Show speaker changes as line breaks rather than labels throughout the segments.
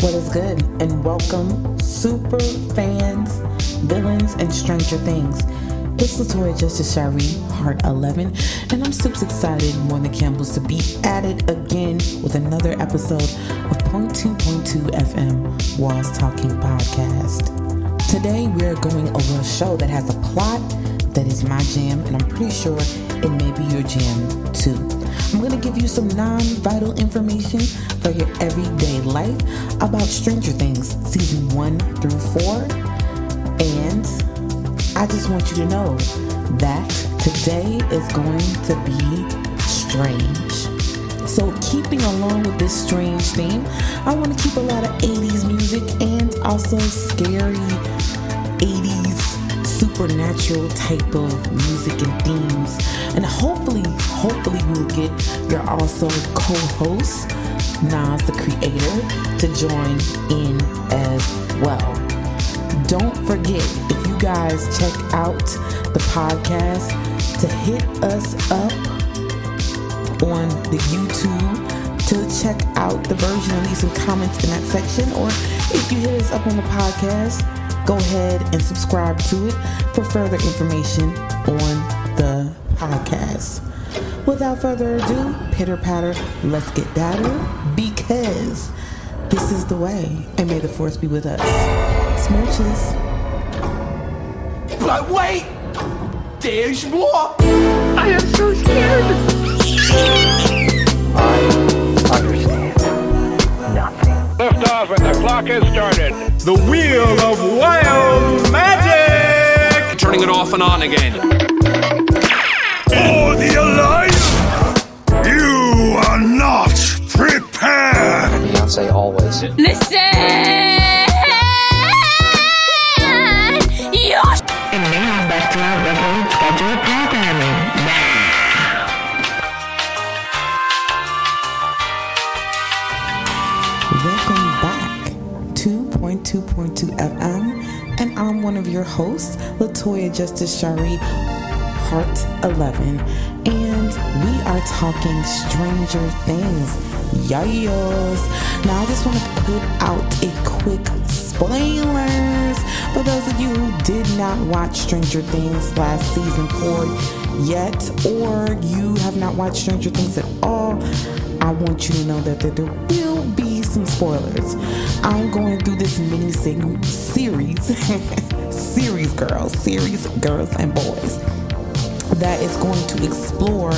What is good? And welcome, super fans, villains, and Stranger Things. It's Latoya Justice Shari, Heart 11, and I'm super excited, than Campbell's, to be at it again with another episode of Point Two Point Two FM Walls Talking Podcast. Today we are going over a show that has a plot that is my jam, and I'm pretty sure it may be your jam too. I'm going to give you some non vital information for your everyday life about Stranger Things, season one through four. And I just want you to know that today is going to be strange. So, keeping along with this strange theme, I want to keep a lot of 80s music and also scary 80s supernatural type of music and themes. And hopefully, hopefully we'll get your also co-host, Nas the creator, to join in as well. Don't forget, if you guys check out the podcast, to hit us up on the YouTube to check out the version and leave some comments in that section. Or if you hit us up on the podcast, go ahead and subscribe to it for further information on the podcast. Without further ado, pitter patter, let's get datter because this is the way. And may the force be with us. Smooches.
But wait! There's more!
I am so scared.
Nothing.
Liftoff and the clock has started.
The wheel of wild magic!
turning it off and on again.
For the Alliance! You are not prepared!
Beyonce always.
Listen!
101.2 FM, and I'm one of your hosts, Latoya Justice Shari, Heart 11, and we are talking Stranger Things. Yayos! Now I just want to put out a quick spoilers for those of you who did not watch Stranger Things last season four yet, or you have not watched Stranger Things at all. I want you to know that, that there will be some spoilers. I'm going through this mini series, series girls, series girls and boys, that is going to explore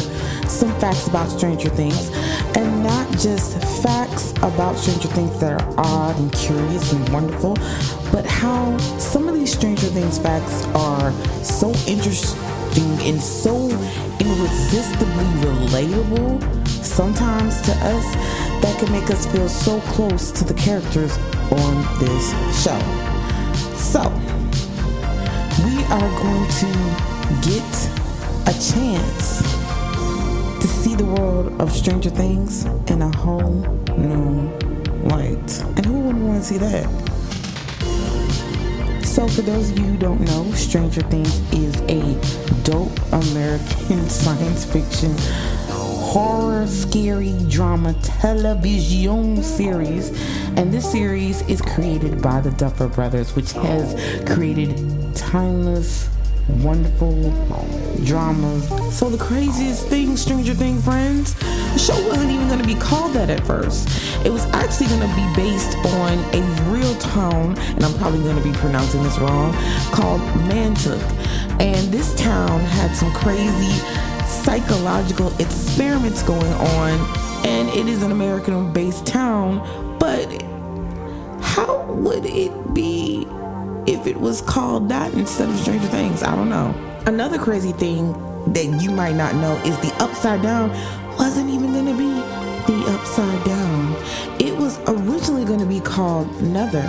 some facts about Stranger Things and not just facts about Stranger Things that are odd and curious and wonderful, but how some of these Stranger Things facts are so interesting and so irresistibly relatable sometimes to us that can make us feel so close to the characters on this show. So, we are going to get a chance to see the world of Stranger Things in a whole new light. And who wouldn't want to see that? So, for those of you who don't know, Stranger Things is a dope American science fiction horror, scary drama television series. And this series is created by the Duffer Brothers, which has created timeless, wonderful dramas. So, the craziest thing, Stranger Things friends, the show wasn't even going to be called that at first. It was actually going to be based on a real town, and I'm probably going to be pronouncing this wrong, called Mantuk. And this town had some crazy psychological experiments going on, and it is an American based town, but how would it be if it was called that instead of Stranger Things? I don't know. Another crazy thing that you might not know is the Upside Down wasn't even going to be the Upside Down. It was originally going to be called Nether,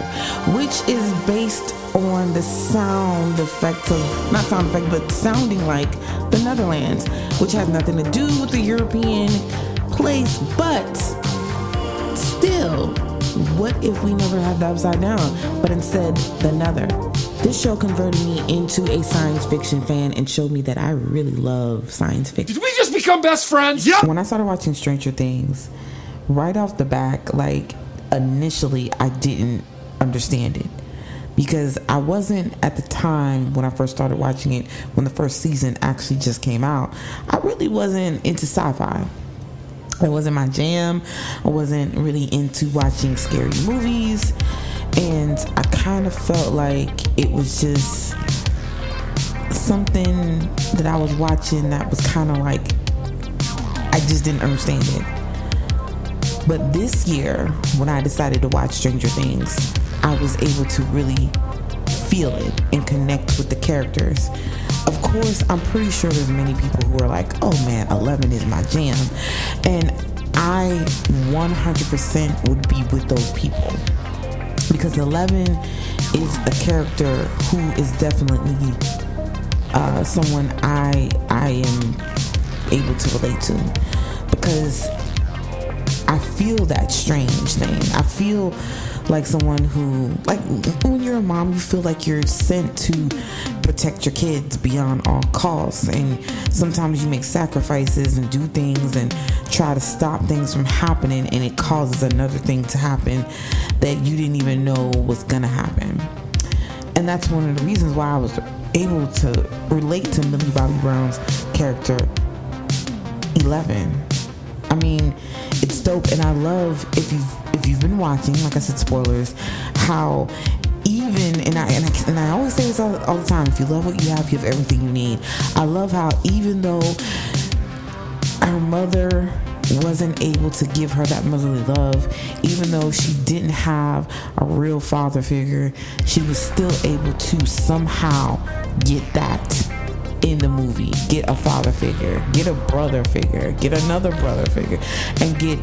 which is based on the sound effects of, not sound effect, but sounding like the Netherlands, which has nothing to do with the European place, but still, what if we never had the upside down, but instead the nether? This show converted me into a science fiction fan and showed me that I really love science fiction.
Did we just become best friends?
When I started watching Stranger Things, right off the back, like initially I didn't understand it because I wasn't at the time when I first started watching it when the first season actually just came out. I really wasn't into sci-fi. It wasn't my jam. I wasn't really into watching scary movies. And I kind of felt like it was just something that I was watching that was kind of like, I just didn't understand it. But this year, when I decided to watch Stranger Things, I was able to really feel it and connect with the characters. Of course, I'm pretty sure there's many people who are like, oh man, 11 is my jam. And I 100% would be with those people. Because 11 is a character who is definitely uh, someone I I am able to relate to because I feel that strange thing. I feel like someone who like when you're a mom you feel like you're sent to protect your kids beyond all costs. And sometimes you make sacrifices and do things and try to stop things from happening and it causes another thing to happen that you didn't even know was gonna happen. And that's one of the reasons why I was able to relate to Millie Bobby Brown's character 11 I mean, dope, and I love if you've if you've been watching, like I said, spoilers, how even and I and I, and I always say this all, all the time: if you love what you have, you have everything you need. I love how even though her mother wasn't able to give her that motherly love, even though she didn't have a real father figure, she was still able to somehow get that in the movie. Get a father figure, get a brother figure, get another brother figure, and get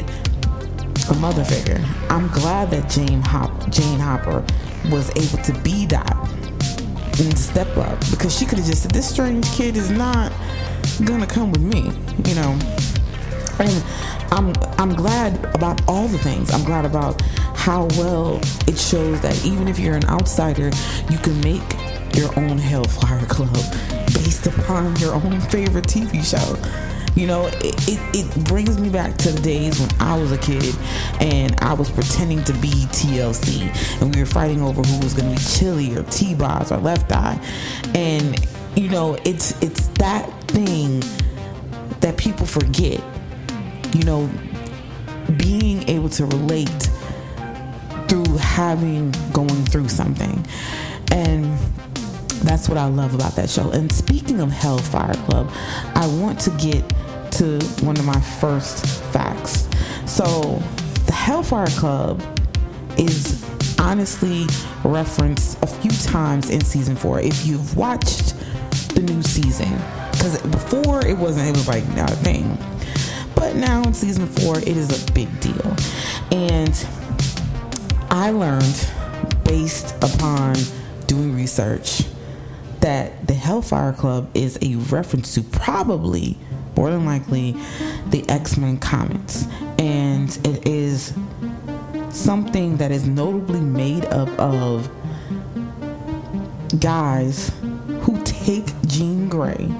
a mother figure. I'm glad that Jane Hop Jane Hopper was able to be that and step up because she could have just said, "This strange kid is not gonna come with me," you know. And I'm I'm glad about all the things. I'm glad about how well it shows that even if you're an outsider, you can make your own Hellfire Club based upon your own favorite TV show. You know, it, it, it, brings me back to the days when I was a kid and I was pretending to be TLC and we were fighting over who was going to be Chili or T-Boz or Left Eye. And, you know, it's it's that thing that people forget. You know, being able to relate through having going through something. And that's what I love about that show. And speaking of Hellfire Club, I want to get to one of my first facts. So, the Hellfire Club is honestly referenced a few times in season four. If you've watched the new season, because before it wasn't, it was like not a thing. But now in season four, it is a big deal. And I learned based upon doing research that the Hellfire Club is a reference to probably, more than likely, the X Men comics. And it is something that is notably made up of guys who take Jean Grey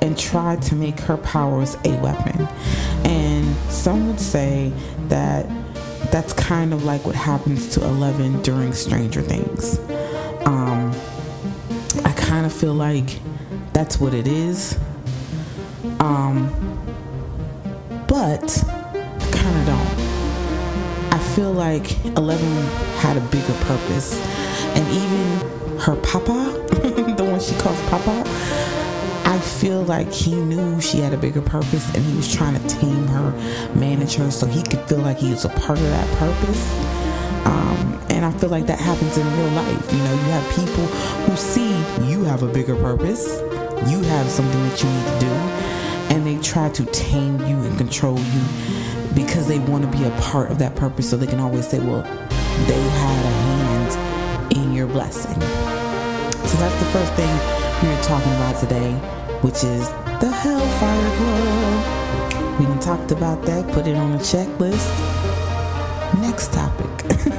and try to make her powers a weapon. And some would say that that's kind of like what happens to Eleven during Stranger Things. Kind of feel like that's what it is. Um, but I kind of don't. I feel like Eleven had a bigger purpose, and even her papa, the one she calls papa, I feel like he knew she had a bigger purpose, and he was trying to tame her, manage her, so he could feel like he was a part of that purpose. Um, and I feel like that happens in real life. You know, you have people who see you have a bigger purpose, you have something that you need to do, and they try to tame you and control you because they want to be a part of that purpose so they can always say, well, they had a hand in your blessing. So that's the first thing we're talking about today, which is the Hellfire Club. We talked about that, put it on the checklist. Next topic.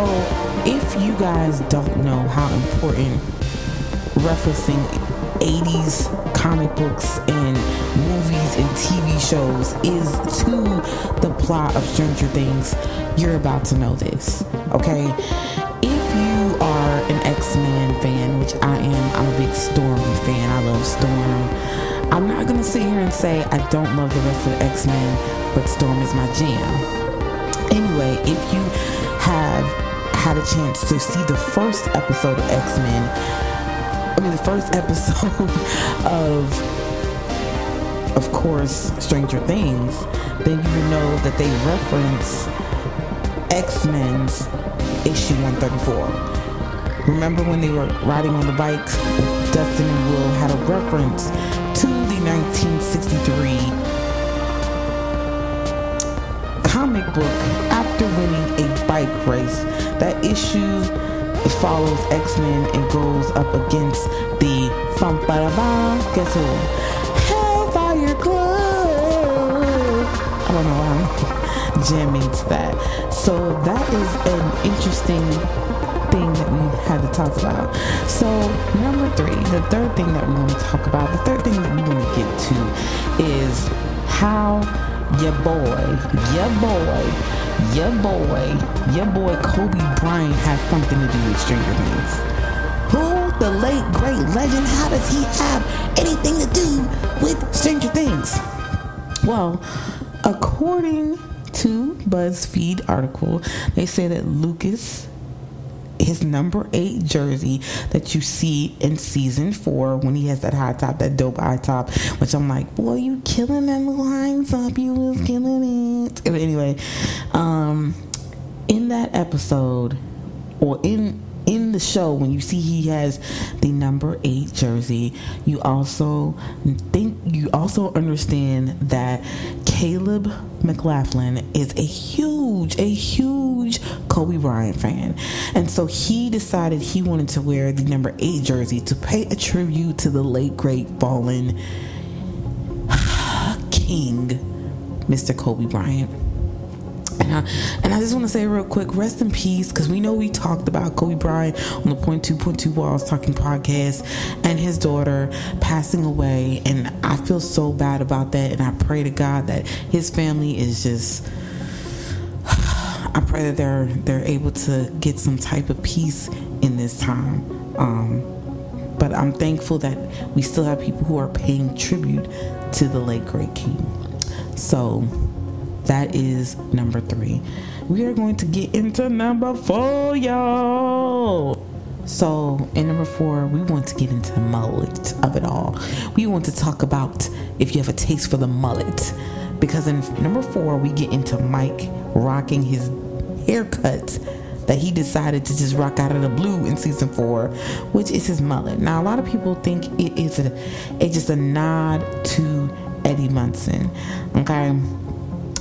so, if you guys don't know how important referencing 80s comic books and movies and TV shows is to the plot of Stranger Things, you're about to know this. Okay? If you are an X-Men fan, which I am, I'm a big Stormy fan. I love Storm. I'm not gonna sit here and say I don't love the rest of the X-Men, but Storm is my jam. Anyway, if you have had a chance to see the first episode of X-Men, I mean the first episode of of course Stranger Things, then you know that they reference X-Men's issue 134. Remember when they were riding on the bikes? Dustin and Will had a reference to the 1963 comic book after winning a bike race. That issue follows X-Men and goes up against the bum ba da guess who? Hellfire Club. I don't know why I'm jamming to that. So that is an interesting thing that we had to talk about. So number three, the third thing that we want to talk about, the third thing that we want to get to is how your boy, your boy, your boy, your boy Kobe Bryant has something to do with Stranger Things. Who, the late great legend, how does he have anything to do with Stranger Things? Well, according to BuzzFeed article, they say that Lucas his number eight jersey that you see in season four when he has that high top, that dope high top, which I'm like, boy, you killing them lines up, you was killing it. Anyway, um, in that episode, or in in the show when you see he has the number eight jersey you also think you also understand that caleb mclaughlin is a huge a huge kobe bryant fan. And so he decided he wanted to wear the number eight jersey to pay a tribute to the late great fallen king mr kobe bryant and I, and I just want to say real quick, rest in peace, because we know we talked about Kobe Bryant on the Point Two Point Two Walls Talking podcast, and his daughter passing away, and I feel so bad about that, and I pray to God that his family is just. I pray that they're they're able to get some type of peace in this time. Um, but I'm thankful that we still have people who are paying tribute to the late great king. So that is number three. We are going to get into number four, y'all. So, in number four, we want to get into the mullet of it all. We want to talk about if you have a taste for the mullet. Because in number four, we get into Mike rocking his haircut that he decided to just rock out of the blue in season four, which is his mullet. Now, a lot of people think it is a, it's just a nod to Eddie Munson. Okay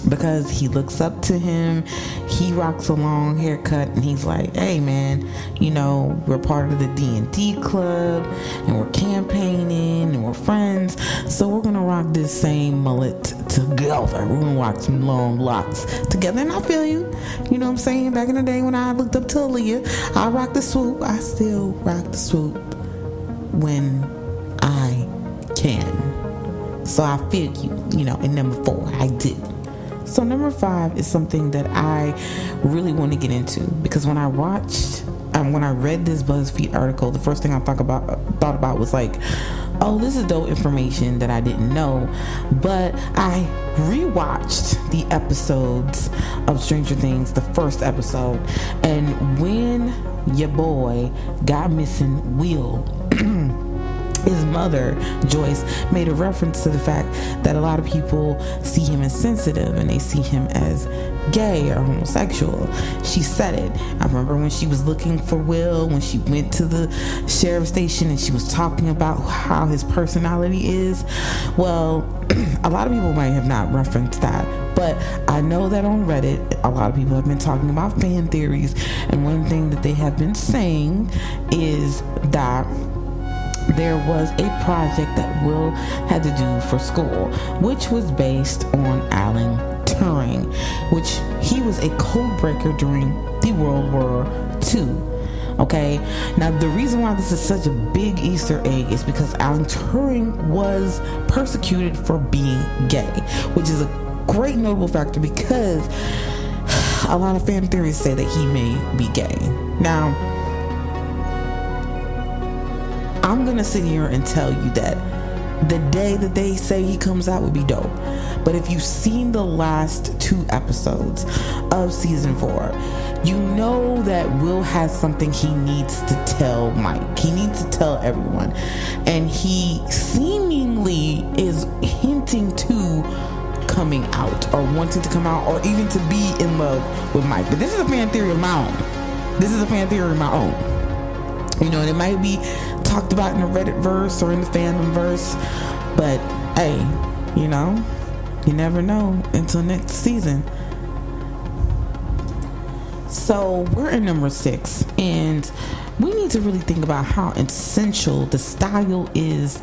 because he looks up to him. He rocks a long haircut, and he's like, "Hey, man, you know we're part of the D and D club, and we're campaigning, and we're friends, so we're gonna rock this same mullet together. We're gonna rock some long locks together." And I feel you. You know what I'm saying? Back in the day when I looked up to Aaliyah, I rocked the swoop. I still rock the swoop when I can. So I feel you. You know, in number four, I do. So number five is something that I really want to get into because when I watched, um, when I read this BuzzFeed article, the first thing I thought about thought about was like, oh, this is dope information that I didn't know. But I rewatched the episodes of Stranger Things, the first episode, and when your boy got missing, Will. his mother, Joyce, made a reference to the fact that a lot of people see him as sensitive and they see him as gay or homosexual. She said it. I remember when she was looking for Will, when she went to the sheriff station and she was talking about how his personality is. Well, a lot of people might have not referenced that, but I know that on Reddit, a lot of people have been talking about fan theories, and one thing that they have been saying is that there was a project that Will had to do for school, which was based on Alan Turing, which he was a code breaker during the World War II. Okay, now the reason why this is such a big Easter egg is because Alan Turing was persecuted for being gay, which is a great notable factor because a lot of fan theories say that he may be gay. Now, I'm gonna sit here and tell you that the day that they say he comes out would be dope. But if you've seen the last two episodes of season four, you know that Will has something he needs to tell Mike. He needs to tell everyone. And he seemingly is hinting to coming out or wanting to come out or even to be in love with Mike. But this is a fan theory of my own. This is a fan theory of my own. You know, and it might be talked about in the Reddit verse or in the fandom verse, but hey, you know, you never know until next season. So we're in number six, and we need to really think about how essential the style is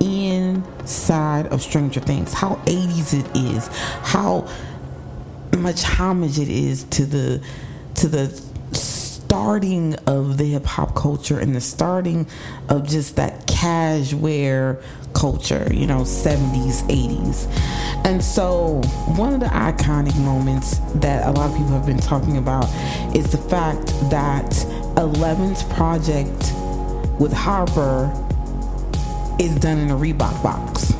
inside of Stranger Things, how 80s it is, how much homage it is to the to the starting of the hip hop culture and the starting of just that cash wear culture, you know, 70s, 80s. And so, one of the iconic moments that a lot of people have been talking about is the fact that 11's project with Hopper is done in a Reebok box.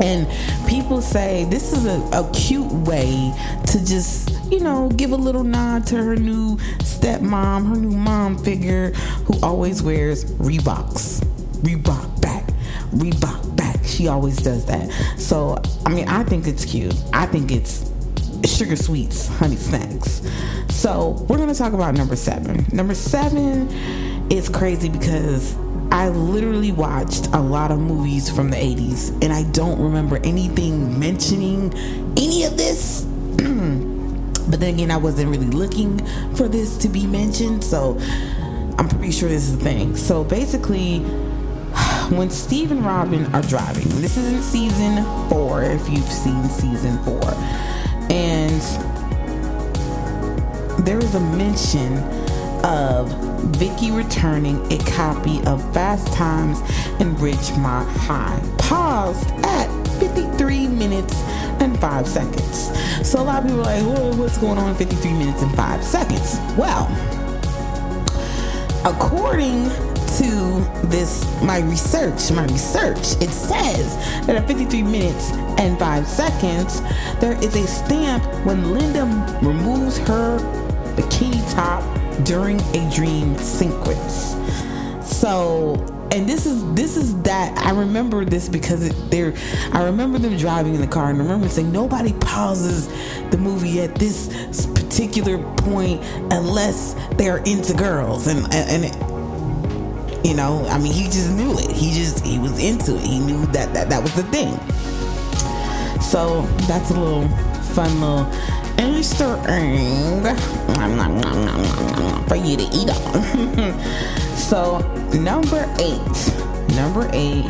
And people say this is a, a cute way to just, you know, give a little nod to her new stepmom, her new mom figure who always wears Reeboks. Reebok back, Reebok back. She always does that. So, I mean, I think it's cute. I think it's sugar sweets, honey snacks. So, we're going to talk about number seven. Number seven is crazy because I literally watched a lot of movies from the 80s and I don't remember anything mentioning any of this. but then again, I wasn't really looking for this to be mentioned, so I'm pretty sure this is the thing. So basically, when Steve and Robin are driving, this is in season four, if you've seen season four, and there is a mention of Vicky returning a copy of Fast Times in Ridgemont High, paused at 53 minutes and 5 seconds. So a lot of people are like, well, what's going on in 53 minutes and 5 seconds? Well, according to this my research my research it says that at 53 minutes and 5 seconds there is a stamp when linda removes her bikini top during a dream sequence. So, and this is this is that I remember this because it, they're I remember them driving in the car and I remember saying nobody pauses the movie at this particular point unless they're into girls. And and it, you know I mean he just knew it. He just he was into it. He knew that that that was the thing. So that's a little fun little Easter egg for you to eat on. so, number eight. Number eight,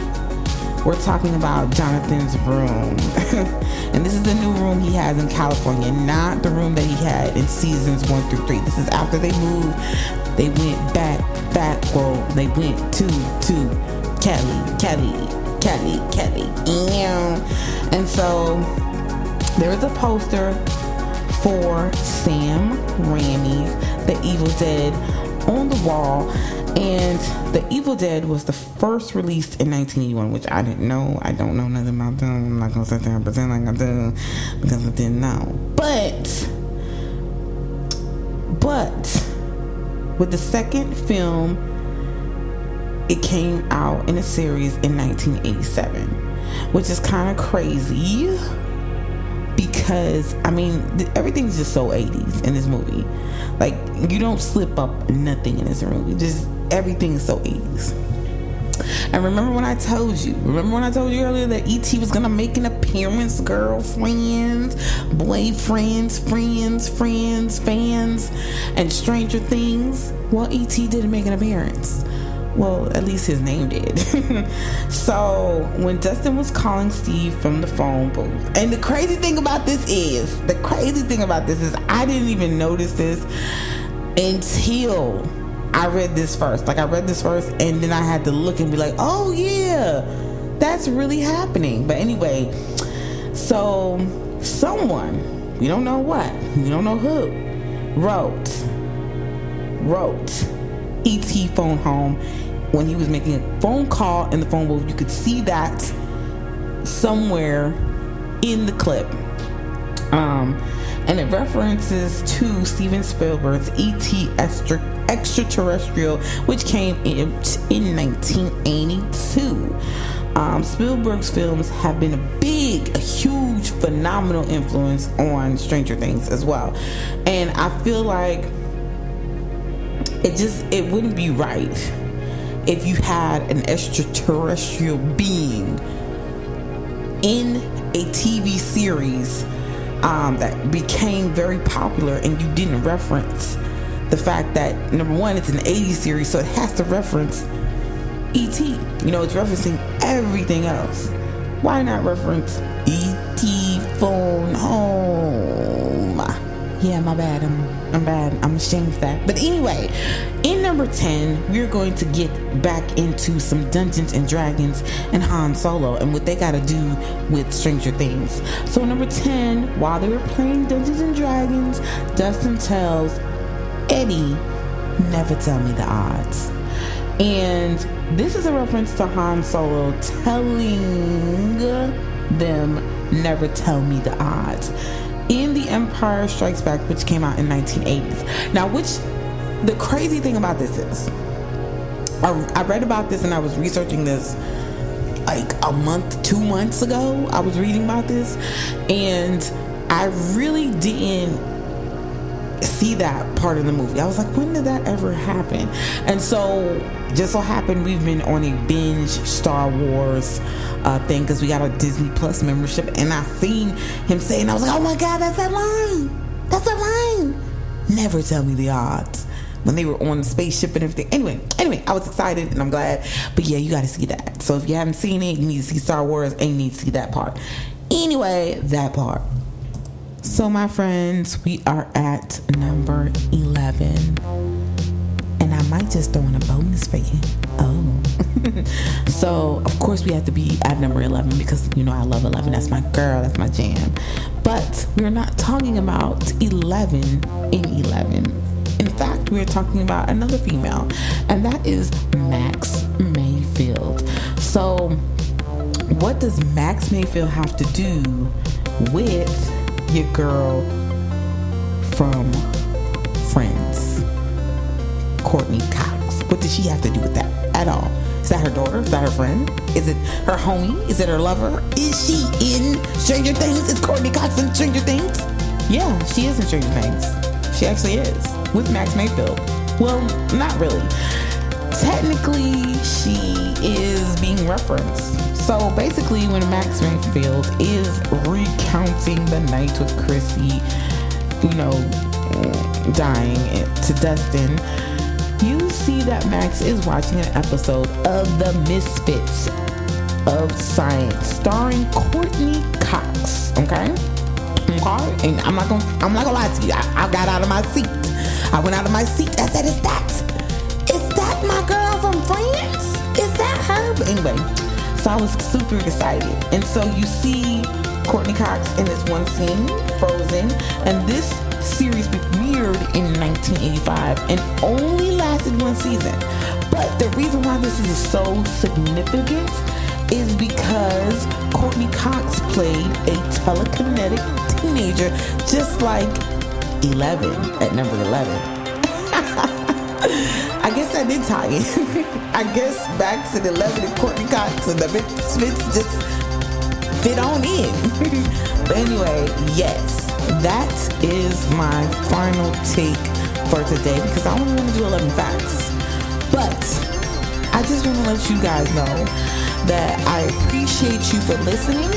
we're talking about Jonathan's room. and this is the new room he has in California, not the room that he had in seasons one through three. This is after they moved. They went back, back, well, they went to, to Kelly, Kelly, Kelly, Kelly. And so there is a poster for Sam Raimi's The Evil Dead on the wall. And The Evil Dead was the first released in 1981, which I didn't know. I don't know nothing about them. I'm not to sit there and pretend like I do because I didn't know. But, but, with the second film, it came out in a series in 1987, which is kind of crazy because I mean everything's just so 80s in this movie. Like you don't slip up nothing in this movie. Just everything's so 80s. And remember when I told you, remember when I told you earlier that E.T. was gonna make an appearance, girlfriends, boyfriends, friends, friends, fans, and Stranger Things? Well, E.T. didn't make an appearance. Well, at least his name did. so when Dustin was calling Steve from the phone booth, and the crazy thing about this is, the crazy thing about this is, I didn't even notice this until I read this first. Like I read this first, and then I had to look and be like, oh yeah, that's really happening. But anyway, so someone we don't know what, we don't know who, wrote wrote ET phone home when he was making a phone call in the phone booth. You could see that somewhere in the clip. Um, and it references to Steven Spielberg's E.T. Extra, Extraterrestrial, which came in, in 1982. Um, Spielberg's films have been a big, a huge, phenomenal influence on Stranger Things as well. And I feel like it just it wouldn't be right if you had an extraterrestrial being in a TV series um, that became very popular and you didn't reference the fact that number one it's an 80s series so it has to reference et you know it's referencing everything else. Why not reference et phone home? Yeah my bad i'm i'm bad. I'm ashamed of that. But anyway in number 10 we're going to get back into some dungeons and dragons and han solo and what they got to do with stranger things. So number 10 while they were playing dungeons and dragons dustin tells eddie never tell me the odds. And this is a reference to Han Solo telling them never tell me the odds in The Empire Strikes Back, which came out in 1980s. Now, which the crazy thing about this is, I, I read about this and I was researching this like a month, two months ago. I was reading about this, and I really didn't see that part of the movie. I was like, when did that ever happen? And so, just so happened we've been on a binge Star Wars uh, thing because we got a Disney Plus membership, and I seen him saying, I was like, oh my god, that's that line, that's that line. Never tell me the odds when they were on the spaceship and everything. Anyway, anyway, I was excited and I'm glad. But yeah, you got to see that. So if you haven't seen it, you need to see Star Wars and you need to see that part. Anyway, that part. So, my friends, we are at number 11. And I might just throw in a bonus for you. Oh. so, of course, we have to be at number 11 because, you know, I love 11. That's my girl, that's my jam. But we're not talking about 11 in 11. In fact, we're talking about another female, and that is Max Mayfield. So, what does Max Mayfield have to do with your girl from Friends, Courteney Cox. What does she have to do with that at all? Is that her daughter? Is that her friend? Is it her homie? Is it her lover? Is she in Stranger Things? Is Courteney Cox in Stranger Things? Yeah, she is in Stranger Things. She actually is with Max Mayfield. Well, not really. Technically, she is being referenced so basically, when Max Mayfield is recounting the night with Chrissy, you know, dying to Dustin, you see that Max is watching an episode of The Misfits of Science, starring Courteney Cox. Okay. Okay. And I'm not gonna I'm not gonna lie to you. I, I got out of my seat. I went out of my seat. I said, "Is that is that my girl from France? Is that her?" But anyway. So I was super excited. And so you see Courteney Cox in this one scene, Frozen, and this series premiered in 1985 and only lasted one season. But the reason why this is so significant is because Courteney Cox played a telekinetic teenager just like 11 at number 11. I guess I did tie in. I guess Max and 11 and Courteney Cox and the Misfits just fit on in. but anyway, yes, that is my final take for today because I only want to do 11 facts. But I just want to let you guys know that I appreciate you for listening.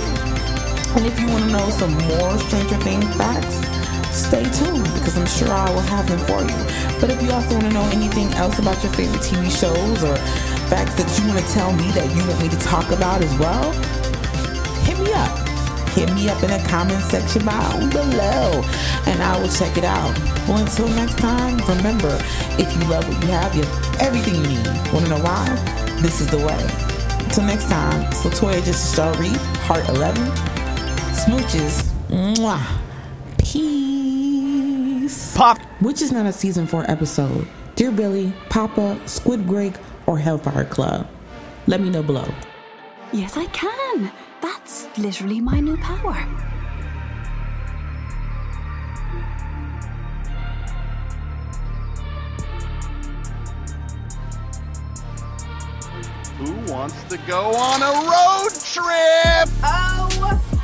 And if you want to know some more Stranger Things facts, stay tuned because I'm sure I will have them for you. But if you also want to know anything else about your favorite TV shows or facts that you want to tell me that you want me to talk about as well, hit me up. hit me up in the comment section down below and I will check it out. Well, until next time, remember, if you love what you have, you have everything you need. Want to know why? This is the way. Until next time, it's Latoya Justice Star Reed, Heart 11. Smooches. Mwah. Peace.
Pop.
Which is not a season four episode. Dear Billy, Papa, Squid Greg, or Hellfire Club? Let me know below.
Yes, I can. That's literally my new power.
Who wants to go on a road trip?
Oh,